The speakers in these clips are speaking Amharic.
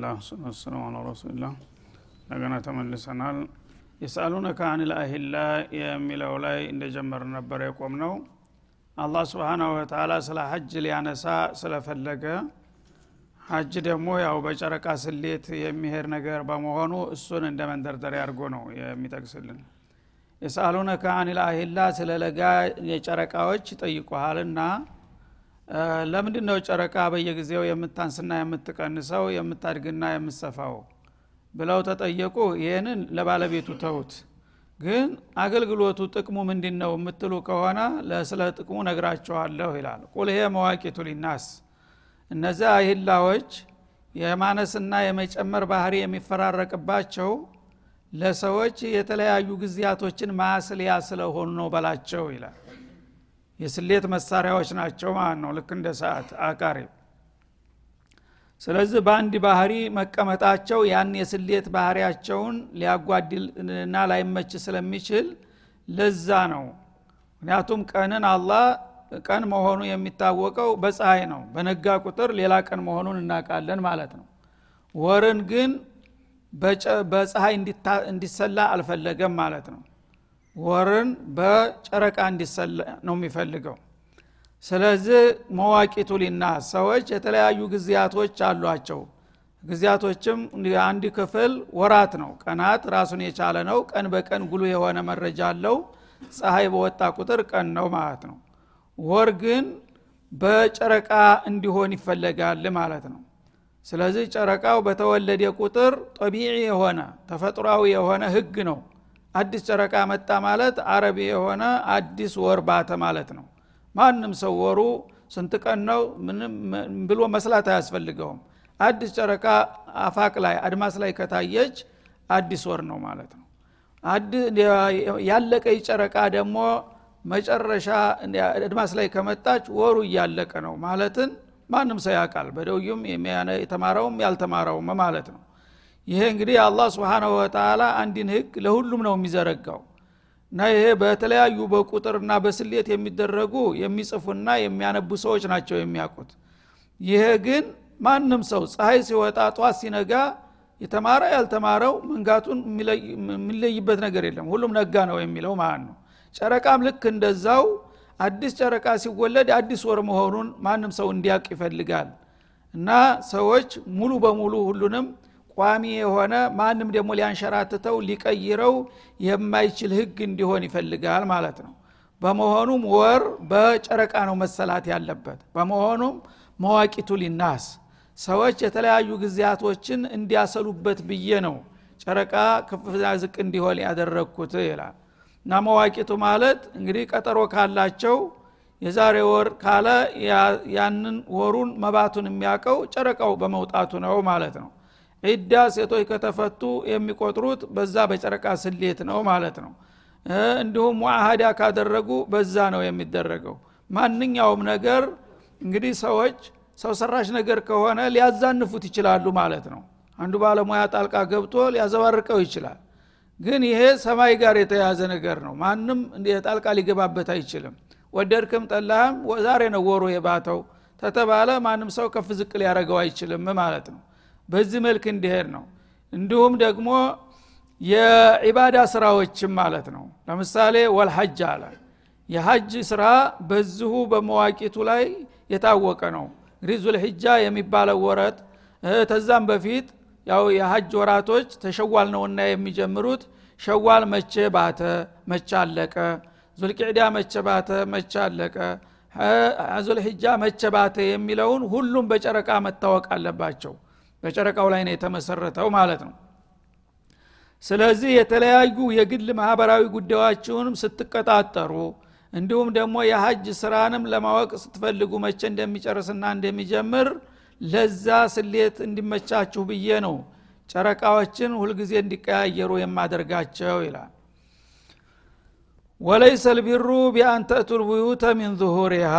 አልሐምዱሊላህ ወሰላሙ አላ ረሱሊላህ እንደገና ተመልሰናል የስአሉነከ አኒል አሂላ የሚለው ላይ እንደጀመር ነበር የቆም ነው አላህ ስብሓናሁ ወተላ ስለ ሀጅ ሊያነሳ ስለፈለገ ሀጅ ደግሞ ያው በጨረቃ ስሌት የሚሄድ ነገር በመሆኑ እሱን እንደ መንደርደሪያ አድርጎ ነው የሚጠቅስልን የስአሉነከ አኒል አሂላ ስለ ለጋ የጨረቃዎች ይጠይቁሃልና ለምንድን ነው ጨረቃ በየጊዜው የምታንስና የምትቀንሰው የምታድግና የምትሰፋው? ብለው ተጠየቁ። ይህንን ለባለቤቱ ተውት ግን አገልግሎቱ ጥቅሙ ምንድን ነው የምትሉ ከሆነ ስለ ጥቅሙ ነግራቸዋለሁ ይላል። ቁል ይሄ መዋቂቱ ሊናስ። እነዚያ አሂላዎች የማነስና የመጨመር ባህሪ የሚፈራረቅባቸው ለሰዎች የተለያዩ ጊዜያቶችን ማስልያ ስለሆኑ ነው በላቸው ይላል የስሌት መሳሪያዎች ናቸው ማለት ነው። ልክ እንደ ሰዓት አቃሪ። ስለዚህ በአንድ ባህሪ መቀመጣቸው ያን የስሌት ባህሪያቸውን ሊያጓድልና ላይመች ስለሚችል ለዛ ነው። ምክንያቱም ቀንን አላህ ቀን መሆኑ የሚታወቀው በፀሐይ ነው። በነጋ ቁጥር ሌላ ቀን መሆኑን እናውቃለን ማለት ነው። ወርን ግን በፀሐይ እንዲሰላ አልፈለገም ማለት ነው ወርን በጨረቃ እንዲሰላ ነው የሚፈልገው። ስለዚህ መዋቂቱ ሊና ሰዎች የተለያዩ ጊዜያቶች አሏቸው። ጊዜያቶችም አንድ ክፍል ወራት ነው። ቀናት ራሱን የቻለ ነው። ቀን በቀን ጉሉ የሆነ መረጃ አለው። ፀሐይ በወጣ ቁጥር ቀን ነው ማለት ነው። ወር ግን በጨረቃ እንዲሆን ይፈለጋል ማለት ነው። ስለዚህ ጨረቃው በተወለደ ቁጥር ጠቢዒ የሆነ ተፈጥሯዊ የሆነ ህግ ነው አዲስ ጨረቃ መጣ ማለት አረቢ የሆነ አዲስ ወር ባተ ማለት ነው። ማንም ሰው ወሩ ስንት ቀን ነው? ብሎ መስላት አያስፈልገውም። አዲስ ጨረቃ አፋቅ ላይ አድማስ ላይ ከታየች አዲስ ወር ነው ማለት ነው። ያለቀ ጨረቃ ደግሞ መጨረሻ አድማስ ላይ ከመጣች ወሩ እያለቀ ነው ማለትን ማንም ሰው ያውቃል። በደውዩም የተማረውም ያልተማረውም ማለት ነው ይሄ እንግዲህ አላህ ስብሓናሁ ወተላ አንድን ህግ ለሁሉም ነው የሚዘረጋው። እና ይሄ በተለያዩ በቁጥርና በስሌት የሚደረጉ የሚጽፉና የሚያነቡ ሰዎች ናቸው የሚያውቁት። ይሄ ግን ማንም ሰው ፀሐይ ሲወጣ ጧት ሲነጋ የተማረ ያልተማረው መንጋቱን የሚለይበት ነገር የለም። ሁሉም ነጋ ነው የሚለው ማለት ነው። ጨረቃም ልክ እንደዛው አዲስ ጨረቃ ሲወለድ አዲስ ወር መሆኑን ማንም ሰው እንዲያውቅ ይፈልጋል። እና ሰዎች ሙሉ በሙሉ ሁሉንም ቋሚ የሆነ ማንም ደግሞ ሊያንሸራትተው ሊቀይረው የማይችል ህግ እንዲሆን ይፈልጋል ማለት ነው። በመሆኑም ወር በጨረቃ ነው መሰላት ያለበት። በመሆኑም መዋቂቱ ሊናስ ሰዎች የተለያዩ ጊዜያቶችን እንዲያሰሉበት ብዬ ነው ጨረቃ ከፍና ዝቅ እንዲሆን ያደረግኩት ይላል። እና መዋቂቱ ማለት እንግዲህ ቀጠሮ ካላቸው የዛሬ ወር ካለ ያንን ወሩን መባቱን የሚያውቀው ጨረቃው በመውጣቱ ነው ማለት ነው ዒዳ ሴቶች ከተፈቱ የሚቆጥሩት በዛ በጨረቃ ስሌት ነው ማለት ነው። እንዲሁም ሙአሃዳ ካደረጉ በዛ ነው የሚደረገው። ማንኛውም ነገር እንግዲህ ሰዎች ሰው ሰራሽ ነገር ከሆነ ሊያዛንፉት ይችላሉ ማለት ነው። አንዱ ባለሙያ ጣልቃ ገብቶ ሊያዘባርቀው ይችላል። ግን ይሄ ሰማይ ጋር የተያዘ ነገር ነው። ማንም ጣልቃ ሊገባበት አይችልም። ወደድክም ጠላህም ዛሬ ነው ወሩ የባተው ተተባለ ማንም ሰው ከፍ ዝቅ ሊያደረገው አይችልም ማለት ነው በዚህ መልክ እንዲሄድ ነው። እንዲሁም ደግሞ የዒባዳ ስራዎችም ማለት ነው። ለምሳሌ ወልሐጅ አለ። የሐጅ ስራ በዚሁ በመዋቂቱ ላይ የታወቀ ነው። እንግዲህ ዙልሕጃ የሚባለው ወረት ተዛም በፊት ያው የሐጅ ወራቶች ተሸዋል ነውና የሚጀምሩት ሸዋል መቼ ባተ? መቼ አለቀ? ዙልቅዕዳ መቼ ባተ? መቼ አለቀ? ዙልሕጃ መቼ ባተ? የሚለውን ሁሉም በጨረቃ መታወቅ አለባቸው በጨረቃው ላይ ነው የተመሰረተው ማለት ነው። ስለዚህ የተለያዩ የግል ማህበራዊ ጉዳዮችውንም ስትቀጣጠሩ እንዲሁም ደግሞ የሀጅ ስራንም ለማወቅ ስትፈልጉ መቼ እንደሚጨርስና እንደሚጀምር ለዛ ስሌት እንዲመቻችሁ ብዬ ነው ጨረቃዎችን ሁልጊዜ እንዲቀያየሩ የማደርጋቸው ይላል። ወለይሰ ልቢሩ ቢአንተእቱ ልቡዩተ ሚን ዙሁሪሃ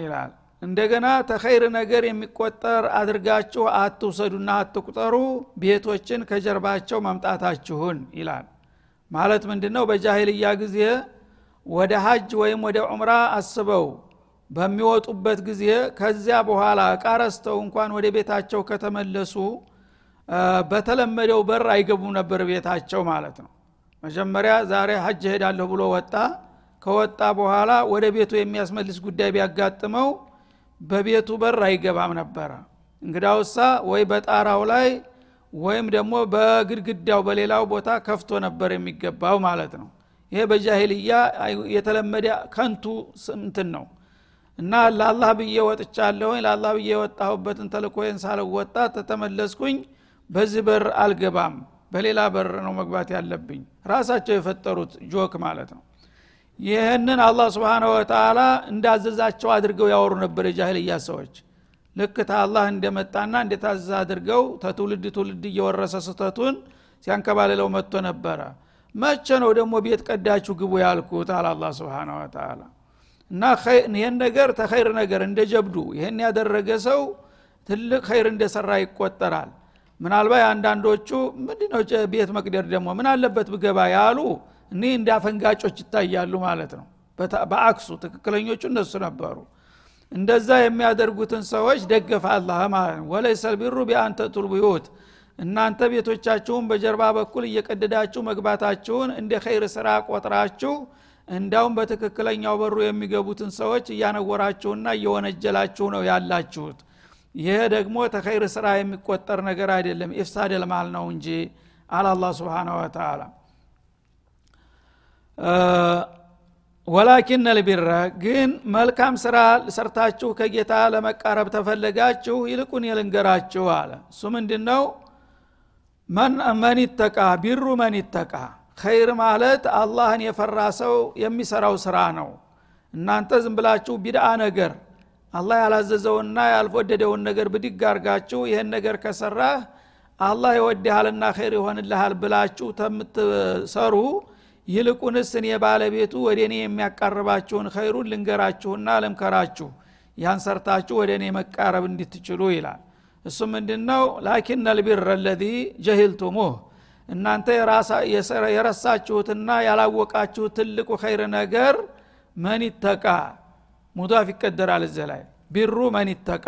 ይላል እንደገና ተኸይር ነገር የሚቆጠር አድርጋችሁ አትውሰዱና አትቁጠሩ ቤቶችን ከጀርባቸው መምጣታችሁን ይላል። ማለት ምንድ ነው በጃሂልያ ጊዜ ወደ ሀጅ ወይም ወደ ዑምራ አስበው በሚወጡበት ጊዜ ከዚያ በኋላ እቃ እንኳን ወደ ቤታቸው ከተመለሱ በተለመደው በር አይገቡም ነበር ቤታቸው ማለት ነው። መጀመሪያ ዛሬ ሀጅ ሄዳለሁ ብሎ ወጣ። ከወጣ በኋላ ወደ ቤቱ የሚያስመልስ ጉዳይ ቢያጋጥመው በቤቱ በር አይገባም ነበረ። እንግዳውሳ ወይ በጣራው ላይ ወይም ደግሞ በግድግዳው በሌላው ቦታ ከፍቶ ነበር የሚገባው ማለት ነው። ይሄ በጃሂልያ የተለመደ ከንቱ ስምትን ነው። እና ለአላህ ብዬ ወጥቻለሁኝ ለአላህ ብዬ የወጣሁበትን ተልኮዬን ሳልወጣ ተተመለስኩኝ። በዚህ በር አልገባም በሌላ በር ነው መግባት ያለብኝ። ራሳቸው የፈጠሩት ጆክ ማለት ነው ይህንን አላህ ስብንሁ ወተላ እንዳዘዛቸው አድርገው ያወሩ ነበር የጃህልያ ሰዎች። ልክ ታላህ እንደመጣና እንደታዘዘ አድርገው ተትውልድ ትውልድ እየወረሰ ስተቱን ሲያንከባልለው መጥቶ ነበረ። መቼ ነው ደግሞ ቤት ቀዳችሁ ግቡ ያልኩት? አለ አላ ስብን ወተላ እና ይህን ነገር ተኸይር ነገር እንደ ጀብዱ ይህን ያደረገ ሰው ትልቅ ኸይር እንደሰራ ይቆጠራል። ምናልባት አንዳንዶቹ ምንድነው ቤት መቅደር ደግሞ ምን አለበት ብገባ ያሉ እኒህ እንደ አፈንጋጮች ይታያሉ ማለት ነው። በአክሱ ትክክለኞቹ እነሱ ነበሩ። እንደዛ የሚያደርጉትን ሰዎች ደገፈ አላህ ማለት ነው። ወለይሰል ቢሩ ቢአንተ ቱልቡዩት እናንተ ቤቶቻችሁን በጀርባ በኩል እየቀደዳችሁ መግባታችሁን እንደ ኸይር ስራ ቆጥራችሁ እንዳውም በትክክለኛው በሩ የሚገቡትን ሰዎች እያነወራችሁና እየወነጀላችሁ ነው ያላችሁት። ይሄ ደግሞ ተኸይር ስራ የሚቆጠር ነገር አይደለም ኢፍሳድ ልማል ነው እንጂ አላ ስብን ወተላ ወላኪን ልቢረ ግን መልካም ስራ ሰርታችሁ ከጌታ ለመቃረብ ተፈለጋችሁ ይልቁን የልንገራችሁ አለ። እሱ ምንድ ነው መን ይተቃ ቢሩ መን ይተቃ። ኸይር ማለት አላህን የፈራ ሰው የሚሰራው ስራ ነው። እናንተ ዝም ብላችሁ ቢድአ ነገር አላህ ያላዘዘውና ያልወደደውን ነገር ብድግ አርጋችሁ ይህን ነገር ከሰራህ አላህ ይወድሃልና ኸይር ይሆንልሃል ብላችሁ ተምትሰሩ ይልቁንስ እኔ ባለቤቱ ወደ እኔ የሚያቃርባችሁን ኸይሩን ልንገራችሁና ልምከራችሁ ያን ሰርታችሁ ወደ እኔ መቃረብ እንድትችሉ ይላል። እሱ ምንድነው? ላኪን ልቢር ለዚ ጀሂልቱሙህ እናንተ የረሳችሁትና ያላወቃችሁት ትልቁ ኸይር ነገር መን ይተቃ? ሙዳፍ ይቀደራል እዚ ላይ። ቢሩ መን ይተቃ?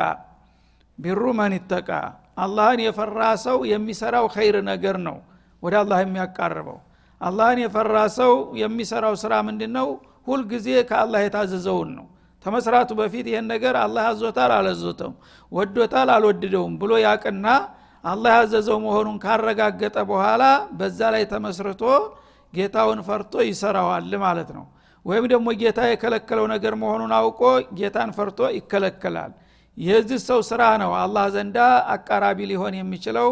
ቢሩ መን ይተቃ? አላህን የፈራ ሰው የሚሰራው ኸይር ነገር ነው። ወደ አላህ የሚያቃርበው አላህን የፈራ ሰው የሚሰራው ስራ ምንድን ነው ሁልጊዜ ከአላህ የታዘዘውን ነው። ተመስራቱ በፊት ይህን ነገር አላህ አዞታል አላዞተም? ወዶታል አልወድደውም ብሎ ያቅና አላህ ያዘዘው መሆኑን ካረጋገጠ በኋላ በዛ ላይ ተመስርቶ ጌታውን ፈርቶ ይሰራዋል ማለት ነው። ወይም ደግሞ ጌታ የከለከለው ነገር መሆኑን አውቆ ጌታን ፈርቶ ይከለከላል። የዚህ ሰው ስራ ነው አላህ ዘንዳ አቃራቢ ሊሆን የሚችለው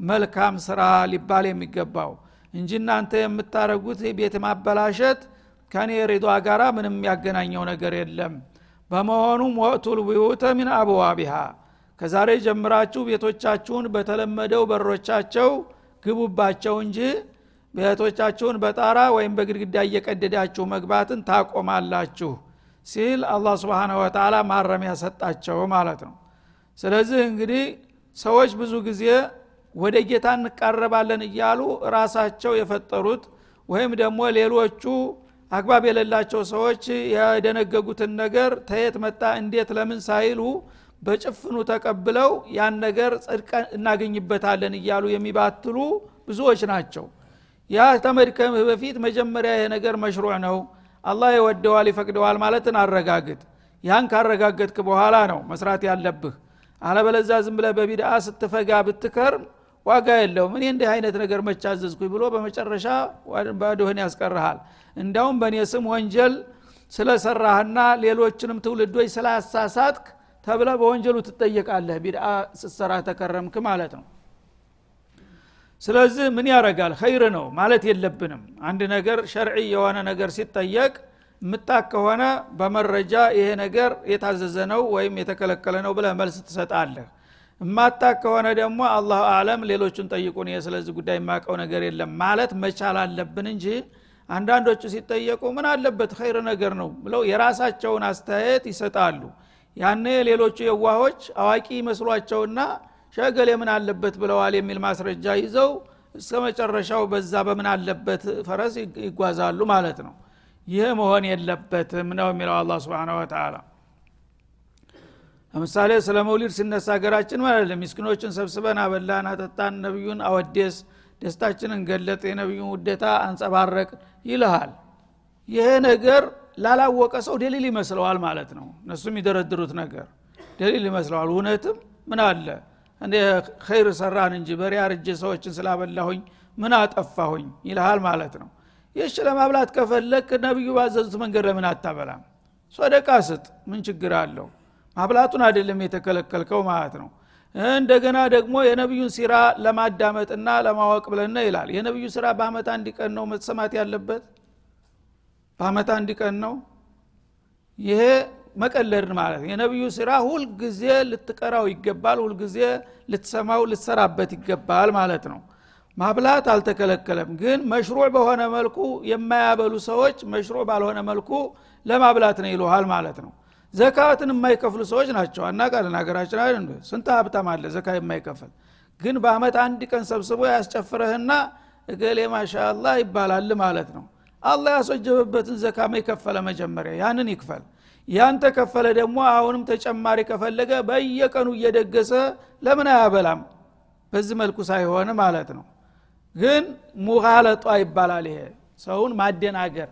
መልካም ስራ ሊባል የሚገባው እንጂ እናንተ የምታረጉት ቤት ማበላሸት ከኔ ሪዷ ጋራ ምንም ያገናኘው ነገር የለም። በመሆኑም ወቅቱል ቡዩተ ሚን አብዋቢሃ ከዛሬ ጀምራችሁ ቤቶቻችሁን በተለመደው በሮቻቸው ግቡባቸው እንጂ ቤቶቻችሁን በጣራ ወይም በግድግዳ እየቀደዳችሁ መግባትን ታቆማላችሁ ሲል አላህ ስብን ወተላ ማረሚያ ሰጣቸው ማለት ነው። ስለዚህ እንግዲህ ሰዎች ብዙ ጊዜ ወደ ጌታ እንቃረባለን እያሉ ራሳቸው የፈጠሩት ወይም ደግሞ ሌሎቹ አግባብ የሌላቸው ሰዎች የደነገጉትን ነገር ተየት መጣ እንዴት ለምን ሳይሉ በጭፍኑ ተቀብለው ያን ነገር ጽድቀ እናገኝበታለን እያሉ የሚባትሉ ብዙዎች ናቸው። ያ ተመድከምህ በፊት መጀመሪያ ይሄ ነገር መሽሩዕ ነው አላህ ይወደዋል ይፈቅደዋል ማለትን አረጋግጥ። ያን ካረጋገጥክ በኋላ ነው መስራት ያለብህ። አለበለዛ ዝም ብለ በቢድአ ስትፈጋ ብትከርም ዋጋ የለውም። እኔ እንዲህ አይነት ነገር መቻዘዝኩኝ ብሎ በመጨረሻ ባዶህን ያስቀርሃል። እንዳውም በእኔ ስም ወንጀል ስለሰራህና ሌሎችንም ትውልዶች ስላሳሳትክ ተብለ በወንጀሉ ትጠየቃለህ። ቢድአ ስትሰራ ተከረምክ ማለት ነው። ስለዚህ ምን ያረጋል? ኸይር ነው ማለት የለብንም። አንድ ነገር ሸርዒ የሆነ ነገር ሲጠየቅ ምታ ከሆነ በመረጃ ይሄ ነገር የታዘዘ ነው ወይም የተከለከለ ነው ብለህ መልስ ትሰጣለህ እማታ ከሆነ ደግሞ አላሁ አለም ሌሎቹን ጠይቁን ስለዚህ ጉዳይ የማቀው ነገር የለም ማለት መቻል አለብን እንጂ አንዳንዶቹ ሲጠየቁ ምን አለበት ኸይር ነገር ነው ብለው የራሳቸውን አስተያየት ይሰጣሉ። ያነ ሌሎቹ የዋሆች አዋቂ መስሏቸውና ሸገሌ ምን አለበት ብለዋል የሚል ማስረጃ ይዘው እስከ መጨረሻው በዛ በምን አለበት ፈረስ ይጓዛሉ ማለት ነው። ይህ መሆን የለበትም ነው የሚለው አላ ስብን ወተላ ለምሳሌ ስለ መውሊድ ሲነሳ ሀገራችን ማለት ነው ሚስኪኖችን ሰብስበን አበላን አጠጣን ነቢዩን አወደስ ደስታችንን ገለጥ የነቢዩን ውደታ አንጸባረቅ ይልሃል። ይሄ ነገር ላላወቀ ሰው ደሊል ይመስለዋል ማለት ነው። እነሱ የሚደረድሩት ነገር ደሊል ይመስለዋል። እውነትም ምን አለ? እንደ ኸይር ሰራን እንጂ በሪያ ርጄ ሰዎችን ስላበላሁኝ ምን አጠፋሁኝ ይልሃል ማለት ነው። ይህች ለማብላት ከፈለግ ነቢዩ ባዘዙት መንገድ ለምን አታበላም? ሶደቃ ስጥ። ምን ችግር አለው ማብላቱን አይደለም የተከለከልከው ማለት ነው። እንደገና ደግሞ የነቢዩን ሲራ ለማዳመጥና ለማወቅ ብለነ ይላል። የነቢዩ ስራ በአመት አንድ ቀን ነው መሰማት ያለበት? በአመት አንድ ቀን ነው? ይሄ መቀለድ ማለት የነቢዩ ስራ ሁልጊዜ ልትቀራው ይገባል ሁልጊዜ ልትሰማው ልትሰራበት ይገባል ማለት ነው። ማብላት አልተከለከለም ግን መሽሩዕ በሆነ መልኩ የማያበሉ ሰዎች መሽሩዕ ባልሆነ መልኩ ለማብላት ነው ይሉሃል ማለት ነው ዘካትን የማይከፍሉ ሰዎች ናቸው። አናቃለን ሀገራችን እንደ ስንት ሀብታም አለ ዘካ የማይከፍል። ግን በአመት አንድ ቀን ሰብስቦ ያስጨፍረህና እገሌ ማሻአላህ ይባላል ማለት ነው። አላህ ያስወጀበበትን ዘካ ከፈለ መጀመሪያ ያንን ይክፈል። ያን ተከፈለ ደግሞ አሁንም ተጨማሪ ከፈለገ በየቀኑ እየደገሰ ለምን አያበላም? በዚህ መልኩ ሳይሆን ማለት ነው። ግን ሙጋለጧ ይባላል ይሄ። ሰውን ማደናገር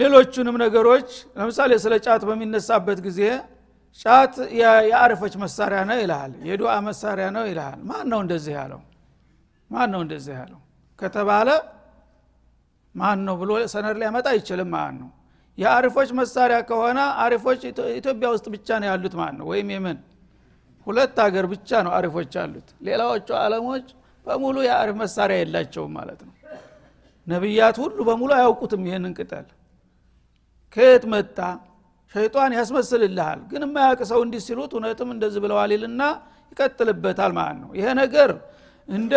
ሌሎቹንም ነገሮች ለምሳሌ ስለ ጫት በሚነሳበት ጊዜ ጫት የአረፈች መሳሪያ ነው ይልሃል የዱዓ መሳሪያ ነው ይልሃል። ማን ነው እንደዚህ ያለው? ማን ነው እንደዚህ ያለው? ከተባለ ማን ነው ብሎ ሰነድ ሊያመጣ አይችልም ማለት ነው። የአሪፎች መሳሪያ ከሆነ አሪፎች ኢትዮጵያ ውስጥ ብቻ ነው ያሉት ማለት ነው። ወይም የምን? ሁለት ሀገር ብቻ ነው አሪፎች አሉት ሌላዎቹ አለሞች በሙሉ የአሪፍ መሳሪያ የላቸውም ማለት ነው ነቢያት ሁሉ በሙሉ አያውቁትም ይህንን ቅጠል። ከየት መጣ? ሸይጣን ያስመስልልሃል ግን የማያውቅ ሰው እንዲህ ሲሉት እውነትም እንደዚህ ብለዋል ይልና ይቀጥልበታል ማለት ነው። ይሄ ነገር እንደ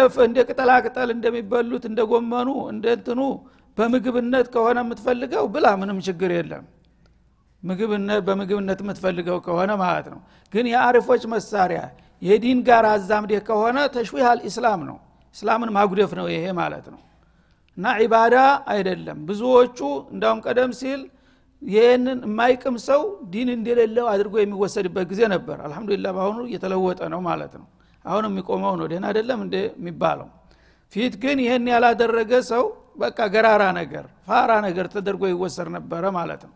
ቅጠላ ቅጠል እንደሚበሉት እንደ ጎመኑ እንደ እንትኑ በምግብነት ከሆነ የምትፈልገው ብላ ምንም ችግር የለም። ምግብነት በምግብነት የምትፈልገው ከሆነ ማለት ነው። ግን የአሪፎች መሳሪያ የዲን ጋር አዛምዴህ ከሆነ ተሽዊህ አልኢስላም ነው። እስላምን ማጉደፍ ነው ይሄ ማለት ነው እና ዒባዳ አይደለም። ብዙዎቹ እንዳውም ቀደም ሲል ይህንን የማይቅም ሰው ዲን እንደሌለው አድርጎ የሚወሰድበት ጊዜ ነበር። አልሐምዱሊላ በአሁኑ እየተለወጠ ነው ማለት ነው። አሁን የሚቆመው ነው። ደህን አይደለም እንደ የሚባለው? ፊት ግን ይህን ያላደረገ ሰው በቃ ገራራ ነገር ፋራ ነገር ተደርጎ ይወሰድ ነበረ ማለት ነው።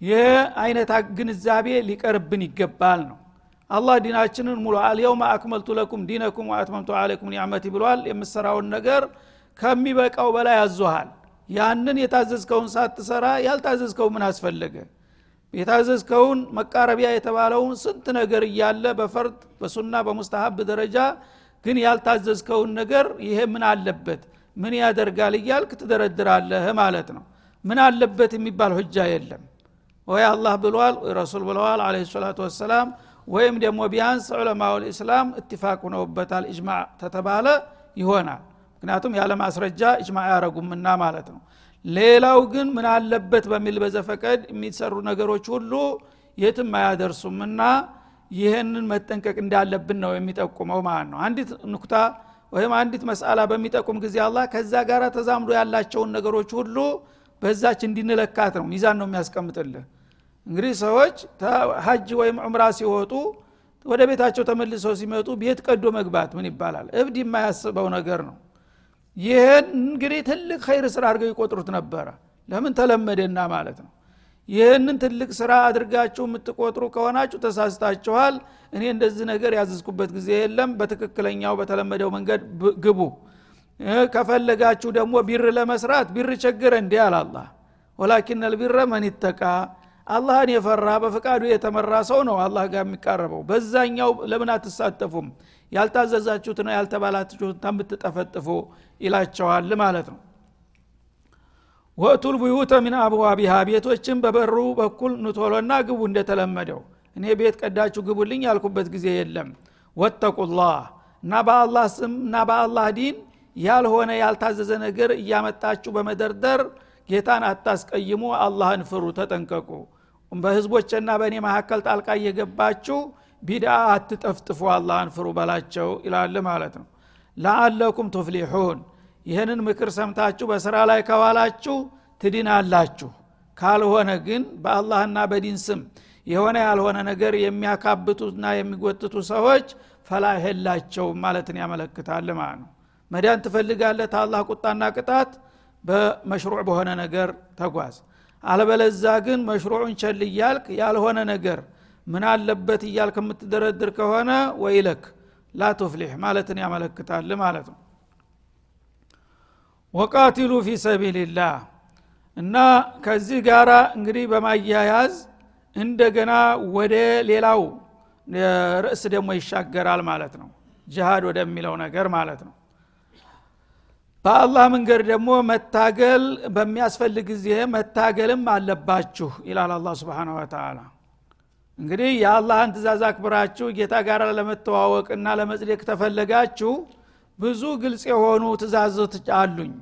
ይህ አይነት ግንዛቤ ሊቀርብን ይገባል ነው። አላህ ዲናችንን ሙሉ አልየውም አክመልቱ ለኩም ዲነኩም ወአትመምቱ አለይኩም ኒዕመቲ ብሏል። የምሰራውን ነገር ከሚበቃው በላይ አዞሃል። ያንን የታዘዝከውን ሳትሰራ ያልታዘዝከው ምን አስፈለገ? የታዘዝከውን መቃረቢያ የተባለውን ስንት ነገር እያለ በፈርድ በሱና በሙስተሀብ ደረጃ ግን ያልታዘዝከውን ነገር ይሄ ምን አለበት? ምን ያደርጋል እያልክ ትደረድራለህ ማለት ነው። ምን አለበት የሚባል ሁጃ የለም። ወይ አላህ ብሏል ረሱል ብለዋል አለ ሰላቱ ወሰላም ወይም ደግሞ ቢያንስ ዑለማው ልእስላም እትፋቅ ሁነውበታል እጅማዕ ተተባለ ይሆናል ምክንያቱም ያለ ማስረጃ እጅማ ያረጉምና ማለት ነው። ሌላው ግን ምን አለበት በሚል በዘፈቀድ የሚሰሩ ነገሮች ሁሉ የትም አያደርሱምና ይህንን መጠንቀቅ እንዳለብን ነው የሚጠቁመው ማለት ነው። አንዲት ንኩታ ወይም አንዲት መስአላ በሚጠቁም ጊዜ አላህ ከዛ ጋር ተዛምዶ ያላቸውን ነገሮች ሁሉ በዛች እንዲንለካት ነው ሚዛን ነው የሚያስቀምጥልህ። እንግዲህ ሰዎች ሀጅ ወይም ዑምራ ሲወጡ ወደ ቤታቸው ተመልሰው ሲመጡ ቤት ቀዶ መግባት ምን ይባላል? እብድ የማያስበው ነገር ነው ይህን እንግዲህ ትልቅ ኸይር ስራ አድርገው ይቆጥሩት ነበረ። ለምን ተለመደና ማለት ነው። ይህንን ትልቅ ስራ አድርጋችሁ የምትቆጥሩ ከሆናችሁ ተሳስታችኋል። እኔ እንደዚህ ነገር ያዘዝኩበት ጊዜ የለም። በትክክለኛው በተለመደው መንገድ ግቡ። ከፈለጋችሁ ደግሞ ቢር ለመስራት ቢር ቸግረ እንዲህ አላላ ወላኪን ልቢረ መን ይተቃ። አላህን የፈራ በፈቃዱ የተመራ ሰው ነው አላህ ጋር የሚቃረበው። በዛኛው ለምን አትሳተፉም ያልታዘዛችሁትና ያልተባላችሁት ከምትጠፈጥፉ ይላቸዋል ማለት ነው። ወእቱል ቡዩተ ሚን አብዋቢሃ ቤቶችን በበሩ በኩል ንቶሎና ግቡ እንደተለመደው። እኔ ቤት ቀዳችሁ ግቡልኝ ያልኩበት ጊዜ የለም። ወተቁላህ እና በአላህ ስም እና በአላህ ዲን ያልሆነ ያልታዘዘ ነገር እያመጣችሁ በመደርደር ጌታን አታስቀይሙ። አላህን ፍሩ ተጠንቀቁ። በህዝቦችና በእኔ መካከል ጣልቃ እየገባችሁ ቢድአ አትጠፍጥፉ አላህን ፍሩ በላቸው ይላል ማለት ነው። ለአለኩም ቱፍሊሑን ይህንን ምክር ሰምታችሁ በስራ ላይ ከዋላችሁ ትድናላችሁ። ካልሆነ ግን በአላህና በዲን ስም የሆነ ያልሆነ ነገር የሚያካብቱና የሚጎትቱ ሰዎች ፈላህ የላቸውም ማለትን ያመለክታል ማለት ነው። መዳን ትፈልጋለህ ታላህ ቁጣና ቅጣት በመሽሩዕ በሆነ ነገር ተጓዝ። አለበለዛ ግን መሽሩዑን ቸል እያልክ ያልሆነ ነገር ምን አለበት እያልክ የምትደረድር ከሆነ ወይለክ ላቱፍሊሕ ማለትን ያመለክታል ማለት ነው። ወቃቲሉ ፊ ሰቢልላህ እና ከዚህ ጋር እንግዲህ በማያያዝ እንደገና ወደ ሌላው ርዕስ ደግሞ ይሻገራል ማለት ነው። ጅሃድ ወደሚለው ነገር ማለት ነው። በአላህ መንገድ ደግሞ መታገል በሚያስፈልግ ጊዜ መታገልም አለባችሁ ይላል አላ ስብን ወተላ እንግዲህ የአላህን ትእዛዝ አክብራችሁ ጌታ ጋር ለመተዋወቅና ለመጽደቅ ተፈለጋችሁ ብዙ ግልጽ የሆኑ ትእዛዞች አሉኝ።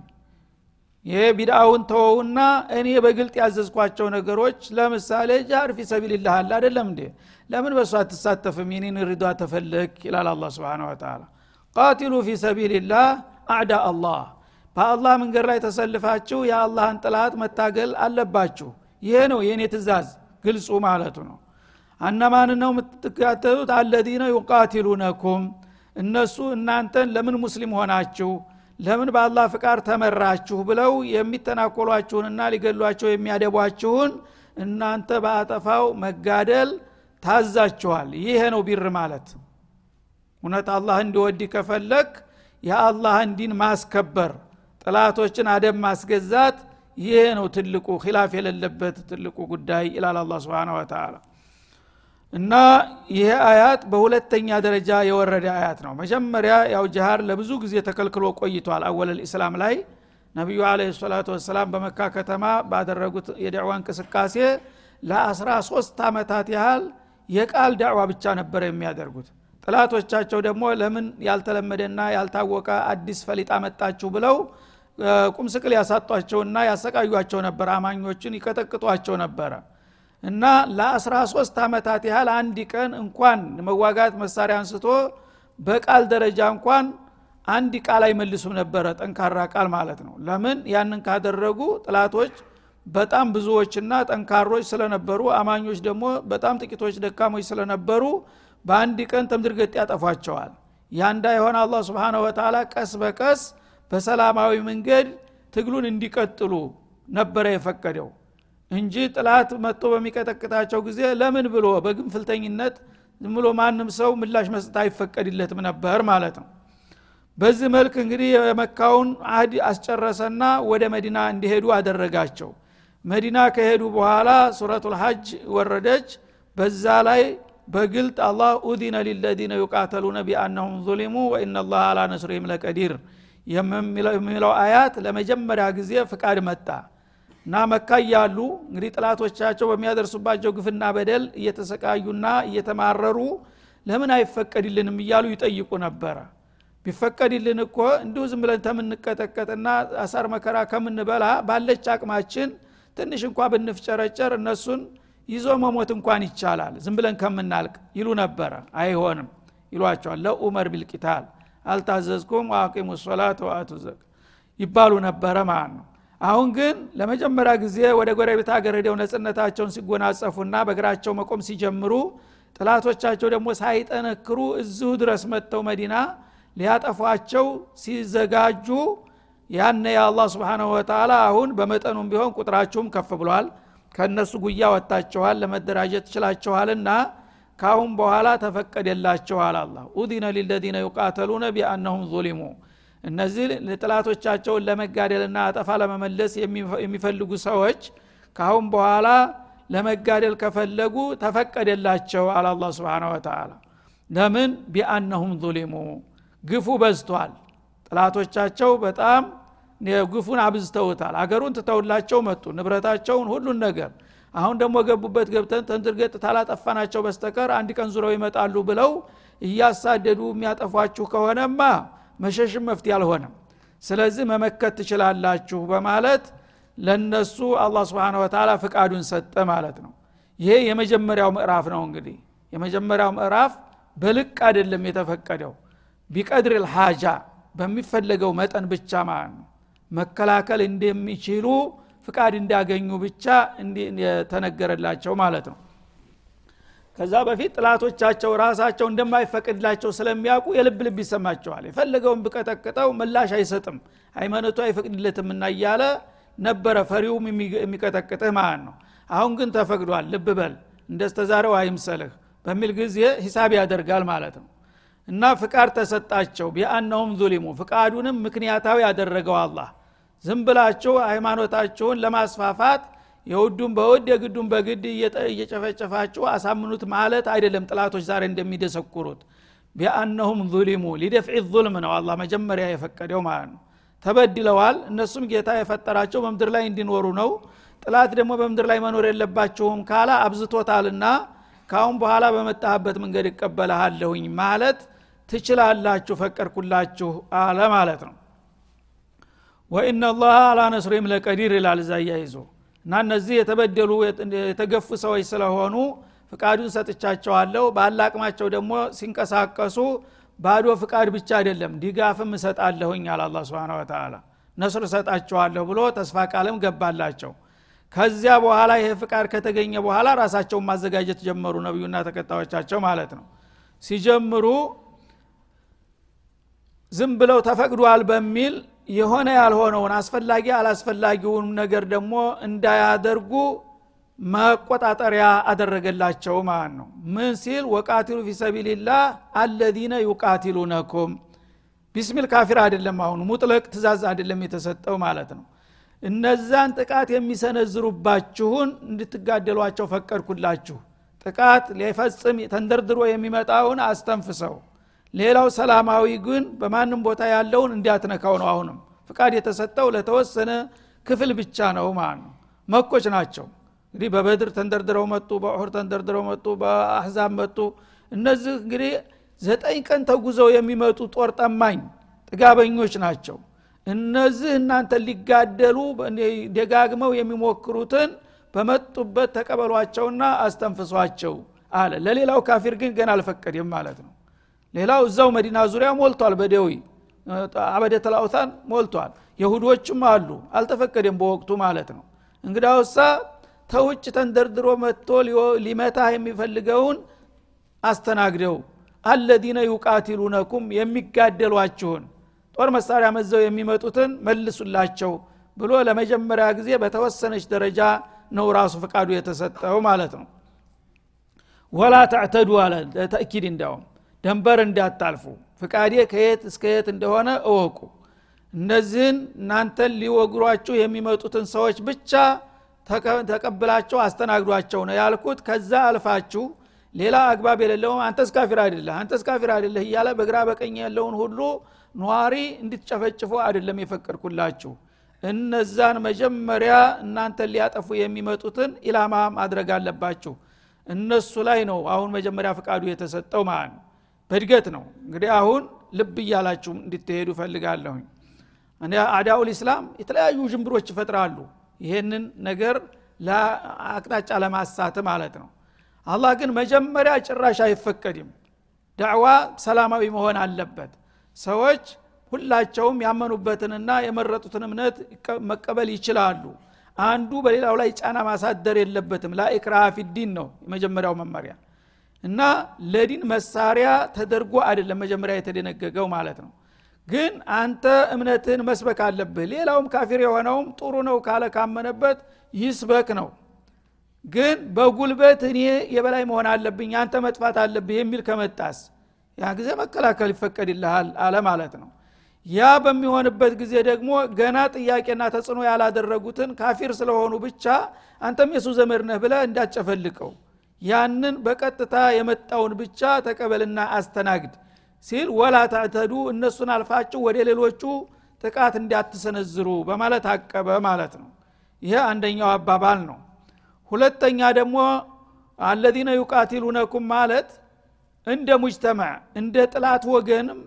ይሄ ቢድአውን ተወውና እኔ በግልጥ ያዘዝኳቸው ነገሮች ለምሳሌ ጃር ፊ ሰቢልላህ አለ አደለም እንዴ? ለምን በእሱ አትሳተፍም? የኔን ሪዷ ተፈለግ ይላል አላ ስብን ወተላ ቃቲሉ ፊ ሰቢልላህ አዕዳ አላህ። በአላህ መንገድ ላይ ተሰልፋችሁ የአላህን ጥላት መታገል አለባችሁ። ይሄ ነው የእኔ ትእዛዝ ግልጹ ማለቱ ነው አነማን ነው የምትከተሉት አለዚነ ዩቃቲሉነኩም። እነሱ እናንተን ለምን ሙስሊም ሆናችሁ? ለምን በአላህ ፍቃድ ተመራችሁ? ብለው የሚተናኮሏችሁንና ሊገሏቸው የሚያደቧችሁን እናንተ በአጠፋው መጋደል ታዛችኋል። ይሄ ነው ቢር ማለት። እውነት አላህ እንዲወድ ከፈለግ የአላህን ዲን ማስከበር ጥላቶችን አደብ ማስገዛት ይሄ ነው ትልቁ ኪላፍ የሌለበት ትልቁ ጉዳይ ይላል አላ ስብን ወተላ እና ይሄ አያት በሁለተኛ ደረጃ የወረደ አያት ነው። መጀመሪያ ያው ጅሃር ለብዙ ጊዜ ተከልክሎ ቆይቷል አወለል ኢስላም ላይ። ነቢዩ አለ ሰላቱ ወሰላም በመካ ከተማ ባደረጉት የዳዕዋ እንቅስቃሴ ለአስራ ሶስት ዓመታት ያህል የቃል ዳዕዋ ብቻ ነበር የሚያደርጉት። ጥላቶቻቸው ደግሞ ለምን ያልተለመደና ያልታወቀ አዲስ ፈሊጥ አመጣችሁ ብለው ቁም ስቅል ያሳጧቸውና ያሰቃዩቸው ነበር አማኞችን ይቀጠቅጧቸው ነበረ እና ለአስራ ሶስት ዓመታት ያህል አንድ ቀን እንኳን መዋጋት መሳሪያ አንስቶ በቃል ደረጃ እንኳን አንድ ቃል አይመልሱም ነበረ። ጠንካራ ቃል ማለት ነው። ለምን? ያንን ካደረጉ ጥላቶች በጣም ብዙዎችና ጠንካሮች ስለነበሩ አማኞች ደግሞ በጣም ጥቂቶች ደካሞች ስለነበሩ በአንድ ቀን ተምድርገጥ ያጠፏቸዋል። ያ እንዳይሆን አላ ስብን ወተላ ቀስ በቀስ በሰላማዊ መንገድ ትግሉን እንዲቀጥሉ ነበረ የፈቀደው እንጂ ጥላት መጥቶ በሚቀጠቅጣቸው ጊዜ ለምን ብሎ በግንፍልተኝነት ዝም ብሎ ማንም ሰው ምላሽ መስጠት አይፈቀድለትም ነበር ማለት ነው። በዚህ መልክ እንግዲህ የመካውን አህድ አስጨረሰና ወደ መዲና እንዲሄዱ አደረጋቸው። መዲና ከሄዱ በኋላ ሱረቱ ልሐጅ ወረደች። በዛ ላይ በግልጥ አላህ ኡዚነ ሊለዚነ ዩቃተሉነ ቢአነሁም ظሊሙ ወኢና ላህ አላ ነስሪህም ለቀዲር የሚለው አያት ለመጀመሪያ ጊዜ ፍቃድ መጣ እና መካ እያሉ እንግዲህ ጥላቶቻቸው በሚያደርሱባቸው ግፍና በደል እየተሰቃዩና እየተማረሩ ለምን አይፈቀድልንም እያሉ ይጠይቁ ነበረ። ቢፈቀድልን እኮ እንዲሁ ዝም ብለን ተምንቀጠቀጥና አሳር መከራ ከምንበላ ባለች አቅማችን ትንሽ እንኳ ብንፍጨረጨር እነሱን ይዞ መሞት እንኳን ይቻላል። ዝም ብለን ከምናልቅ ይሉ ነበረ። አይሆንም ይሏቸዋል። ለኡመር ቢልቂታል። አልታዘዝኩም አቂሙ ሶላት ወአቱ ዘቅ ይባሉ ነበረ ማለት ነው አሁን ግን ለመጀመሪያ ጊዜ ወደ ጎረቤት ሀገር ሄደው ነጽነታቸውን ሲጎናጸፉና በእግራቸው መቆም ሲጀምሩ ጥላቶቻቸው ደግሞ ሳይጠነክሩ እዚሁ ድረስ መጥተው መዲና ሊያጠፏቸው ሲዘጋጁ ያነ የአላህ ስብንሁ ወተላ አሁን በመጠኑም ቢሆን ቁጥራችሁም ከፍ ብሏል። ከእነሱ ጉያ ወጥታችኋል ለመደራጀት ችላችኋልና ካሁን በኋላ ተፈቀደላችኋል አላ ኡዲነ ሊለዚነ ዩቃተሉነ ቢአነሁም ظሊሙ እነዚህ ጥላቶቻቸውን ለመጋደልና አጠፋ ለመመለስ የሚፈልጉ ሰዎች ካሁን በኋላ ለመጋደል ከፈለጉ ተፈቀደላቸው አለ አላ ስብን ወተላ ለምን? ቢአነሁም ظሊሙ ግፉ በዝቷል። ጥላቶቻቸው በጣም ግፉን አብዝተውታል። አገሩን ትተውላቸው መጡ። ንብረታቸውን ሁሉን ነገር። አሁን ደግሞ ገቡበት ገብተን ተንድርገጥ ታላጠፋናቸው በስተቀር አንድ ቀን ዙረው ይመጣሉ ብለው እያሳደዱ የሚያጠፏችሁ ከሆነማ መሸሽም መፍት አልሆነም። ስለዚህ መመከት ትችላላችሁ በማለት ለነሱ አላ ስብን ወተላ ፍቃዱን ሰጠ ማለት ነው። ይሄ የመጀመሪያው ምዕራፍ ነው እንግዲህ። የመጀመሪያው ምዕራፍ በልቅ አይደለም የተፈቀደው። ቢቀድር ልሓጃ በሚፈለገው መጠን ብቻ ማለት ነው። መከላከል እንደሚችሉ ፍቃድ እንዲያገኙ ብቻ ተነገረላቸው ማለት ነው ከዛ በፊት ጥላቶቻቸው ራሳቸው እንደማይፈቅድላቸው ስለሚያውቁ የልብ ልብ ይሰማቸዋል። የፈለገውን ብቀጠቅጠው ምላሽ አይሰጥም። ሃይማኖቱ አይፈቅድለትም እና እያለ ነበረ ፈሪውም የሚቀጠቅጥህ ማለት ነው። አሁን ግን ተፈቅዷል ልብ በል እንደስተዛሬው አይምሰልህ በሚል ጊዜ ሂሳብ ያደርጋል ማለት ነው። እና ፍቃድ ተሰጣቸው። ቢአነሁም ዙሊሙ ፍቃዱንም ምክንያታዊ ያደረገው አላህ። ዝም ብላችሁ ሃይማኖታችሁን ለማስፋፋት የውዱን በውድ የግዱን በግድ እየጨፈጨፋችሁ አሳምኑት ማለት አይደለም ጥላቶች ዛሬ እንደሚደሰኩሩት ቢአነሁም ዙሊሙ ሊደፍዒ ዙልም ነው አላ መጀመሪያ የፈቀደው ማለት ነው። ተበድለዋል። እነሱም ጌታ የፈጠራቸው በምድር ላይ እንዲኖሩ ነው። ጥላት ደግሞ በምድር ላይ መኖር የለባቸውም ካላ አብዝቶታልና ካሁን በኋላ በመጣህበት መንገድ እቀበልሃለሁኝ ማለት ትችላላችሁ ፈቀድኩላችሁ አለ ማለት ነው። ወኢናላህ አላ ነስሪም ለቀዲር ይላል እዛ እያይዞ እና እነዚህ የተበደሉ የተገፉ ሰዎች ስለሆኑ ፍቃዱን ሰጥቻቸዋለሁ። ባለ አቅማቸው ደግሞ ሲንቀሳቀሱ ባዶ ፍቃድ ብቻ አይደለም ድጋፍም እሰጣለሁኝ አለ አላ ስብን ወተላ ነስር እሰጣቸዋለሁ ብሎ ተስፋ ቃልም ገባላቸው። ከዚያ በኋላ ይሄ ፍቃድ ከተገኘ በኋላ ራሳቸውን ማዘጋጀት ጀመሩ ነቢዩና ተከታዮቻቸው ማለት ነው። ሲጀምሩ ዝም ብለው ተፈቅዷል በሚል የሆነ ያልሆነውን አስፈላጊ አላስፈላጊውን ነገር ደግሞ እንዳያደርጉ መቆጣጠሪያ አደረገላቸው ማለት ነው። ምን ሲል? ወቃቲሉ ፊ ሰቢልላህ አለዚነ ዩቃቲሉነኩም። ቢስሚል ካፊር አይደለም አሁን ሙጥለቅ ትእዛዝ አይደለም የተሰጠው ማለት ነው። እነዛን ጥቃት የሚሰነዝሩባችሁን እንድትጋደሏቸው ፈቀድኩላችሁ። ጥቃት ሊፈጽም ተንደርድሮ የሚመጣውን አስተንፍሰው ሌላው ሰላማዊ ግን በማንም ቦታ ያለውን እንዲያትነካው ነው አሁንም። ፍቃድ የተሰጠው ለተወሰነ ክፍል ብቻ ነው ማለት ነው። መኮች ናቸው። እንግዲህ በበድር ተንደርድረው መጡ በኡሑድ ተንደርድረው መጡ በአህዛብ መጡ። እነዚህ እንግዲህ ዘጠኝ ቀን ተጉዘው የሚመጡ ጦር ጠማኝ ጥጋበኞች ናቸው። እነዚህ እናንተ ሊጋደሉ ደጋግመው የሚሞክሩትን በመጡበት ተቀበሏቸውና አስተንፍሷቸው አለ። ለሌላው ካፊር ግን ገና አልፈቀድም ማለት ነው ሌላው እዛው መዲና ዙሪያ ሞልቷል በደዊ አበደተላውታን ሞልቷል። የሁዶችም አሉ። አልተፈቀደም በወቅቱ ማለት ነው። እንግዳውሳ ተውጭ ተንደርድሮ መጥቶ ሊመታ የሚፈልገውን አስተናግደው አለዚነ ዩቃቲሉነኩም የሚጋደሏችሁን ጦር መሳሪያ መዘው የሚመጡትን መልሱላቸው ብሎ ለመጀመሪያ ጊዜ በተወሰነች ደረጃ ነው ራሱ ፍቃዱ የተሰጠው ማለት ነው። ወላ ተዕተዱ አለ ለተእኪድ እንዲያውም ደንበር እንዳታልፉ። ፍቃዴ ከየት እስከ የት እንደሆነ እወቁ። እነዚህን እናንተን ሊወግሯችሁ የሚመጡትን ሰዎች ብቻ ተቀብላቸው አስተናግዷቸው ነው ያልኩት። ከዛ አልፋችሁ ሌላ አግባብ የሌለውም አንተስ ካፊር አይደለህ አንተስ ካፊር አይደለህ እያለ በግራ በቀኝ ያለውን ሁሉ ኗሪ እንድትጨፈጭፉ አይደለም የፈቀድኩላችሁ። እነዛን መጀመሪያ እናንተን ሊያጠፉ የሚመጡትን ኢላማ ማድረግ አለባችሁ። እነሱ ላይ ነው አሁን መጀመሪያ ፍቃዱ የተሰጠው ማለት ነው በእድገት ነው። እንግዲህ አሁን ልብ እያላችሁ እንድትሄዱ ፈልጋለሁኝ አዳውል ኢስላም የተለያዩ ጅምብሮች ይፈጥራሉ። ይሄንን ነገር ለአቅጣጫ ለማሳት ማለት ነው። አላህ ግን መጀመሪያ ጭራሽ አይፈቀድም። ዳዕዋ ሰላማዊ መሆን አለበት። ሰዎች ሁላቸውም ያመኑበትንና የመረጡትን እምነት መቀበል ይችላሉ። አንዱ በሌላው ላይ ጫና ማሳደር የለበትም። ላኢክራሃ ፊዲን ነው የመጀመሪያው መመሪያ እና ለዲን መሳሪያ ተደርጎ አይደለም መጀመሪያ የተደነገገው ማለት ነው። ግን አንተ እምነትህን መስበክ አለብህ። ሌላውም ካፊር የሆነውም ጥሩ ነው ካለ ካመነበት ይስበክ ነው። ግን በጉልበት እኔ የበላይ መሆን አለብኝ አንተ መጥፋት አለብህ የሚል ከመጣስ ያ ጊዜ መከላከል ይፈቀድልሃል አለ ማለት ነው። ያ በሚሆንበት ጊዜ ደግሞ ገና ጥያቄና ተጽዕኖ ያላደረጉትን ካፊር ስለሆኑ ብቻ አንተም የሱ ዘመድ ነህ ብለ እንዳትጨፈልቀው ያንን በቀጥታ የመጣውን ብቻ ተቀበልና አስተናግድ ሲል ወላ ታዕተዱ እነሱን አልፋችሁ ወደ ሌሎቹ ጥቃት እንዳትሰነዝሩ በማለት አቀበ ማለት ነው። ይሄ አንደኛው አባባል ነው። ሁለተኛ ደግሞ አለዚነ ዩቃቲሉነኩም ማለት እንደ ሙጅተማዕ እንደ ጥላት ወገንም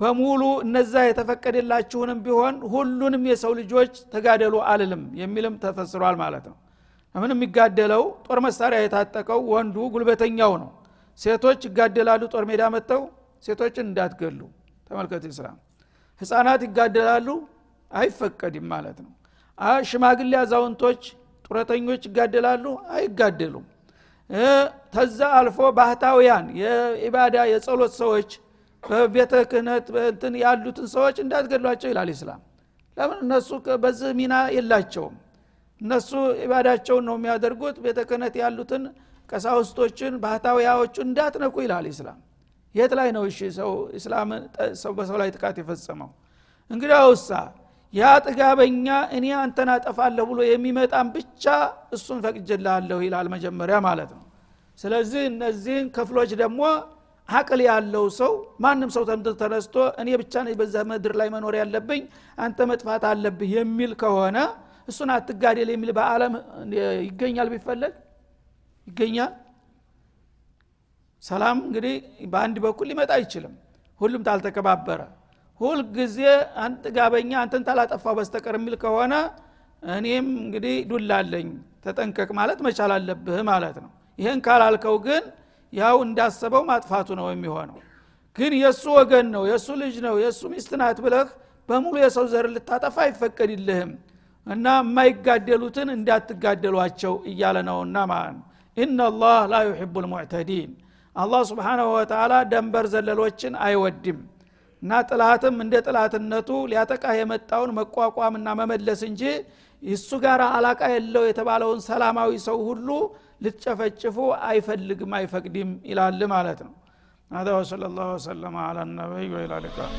በሙሉ እነዛ የተፈቀደላችሁንም ቢሆን ሁሉንም የሰው ልጆች ተጋደሉ አልልም የሚልም ተፈስሯል ማለት ነው ለምን የሚጋደለው ጦር መሳሪያ የታጠቀው ወንዱ ጉልበተኛው ነው። ሴቶች ይጋደላሉ ጦር ሜዳ መጥተው ሴቶችን እንዳትገሉ። ተመልከቱ ኢስላም ህፃናት ይጋደላሉ አይፈቀድም ማለት ነው። ሽማግሌ አዛውንቶች ጡረተኞች ይጋደላሉ አይጋደሉም። ተዛ አልፎ ባህታውያን የኢባዳ የጸሎት ሰዎች በቤተ ክህነት እንትን ያሉትን ሰዎች እንዳትገድሏቸው ይላል ኢስላም። ለምን እነሱ በዚህ ሚና የላቸውም እነሱ ኢባዳቸውን ነው የሚያደርጉት። ቤተ ክህነት ያሉትን ቀሳውስቶችን ባህታዊያዎቹን እንዳትነኩ ይላል ኢስላም። የት ላይ ነው እሺ ሰው እስላም ሰው በሰው ላይ ጥቃት የፈጸመው? እንግዲህ አውሳ ያ ጥጋበኛ እኔ አንተን አጠፋለሁ ብሎ የሚመጣን ብቻ እሱን ፈቅጅላለሁ ይላል መጀመሪያ ማለት ነው። ስለዚህ እነዚህን ክፍሎች ደግሞ አቅል ያለው ሰው ማንም ሰው ተነስቶ እኔ ብቻ በዛ ምድር ላይ መኖር ያለብኝ አንተ መጥፋት አለብህ የሚል ከሆነ እሱን አትጋደል የሚል በአለም ይገኛል ቢፈለግ ይገኛል። ሰላም እንግዲህ በአንድ በኩል ሊመጣ አይችልም። ሁሉም ታልተከባበረ ሁልጊዜ አንድ ጥጋበኛ አንተን ታላጠፋው በስተቀር የሚል ከሆነ እኔም እንግዲህ ዱላለኝ ተጠንቀቅ ማለት መቻል አለብህ ማለት ነው። ይህን ካላልከው ግን ያው እንዳሰበው ማጥፋቱ ነው የሚሆነው። ግን የእሱ ወገን ነው የእሱ ልጅ ነው የእሱ ሚስት ናት ብለህ በሙሉ የሰው ዘር ልታጠፋ አይፈቀድልህም እና የማይጋደሉትን እንዳትጋደሏቸው እያለ ነውና ማለት ነው ኢናላህ ላ ዩሕቡ ልሙዕተዲን አላህ ስብሓናሁ ወተላ ደንበር ዘለሎችን አይወድም እና ጥላትም እንደ ጥላትነቱ ሊያጠቃ የመጣውን መቋቋምና መመለስ እንጂ እሱ ጋር አላቃ የለው የተባለውን ሰላማዊ ሰው ሁሉ ልትጨፈጭፉ አይፈልግም አይፈቅድም ይላል ማለት ነው هذا وصلى الله وسلم على النبي وإلى اللقاء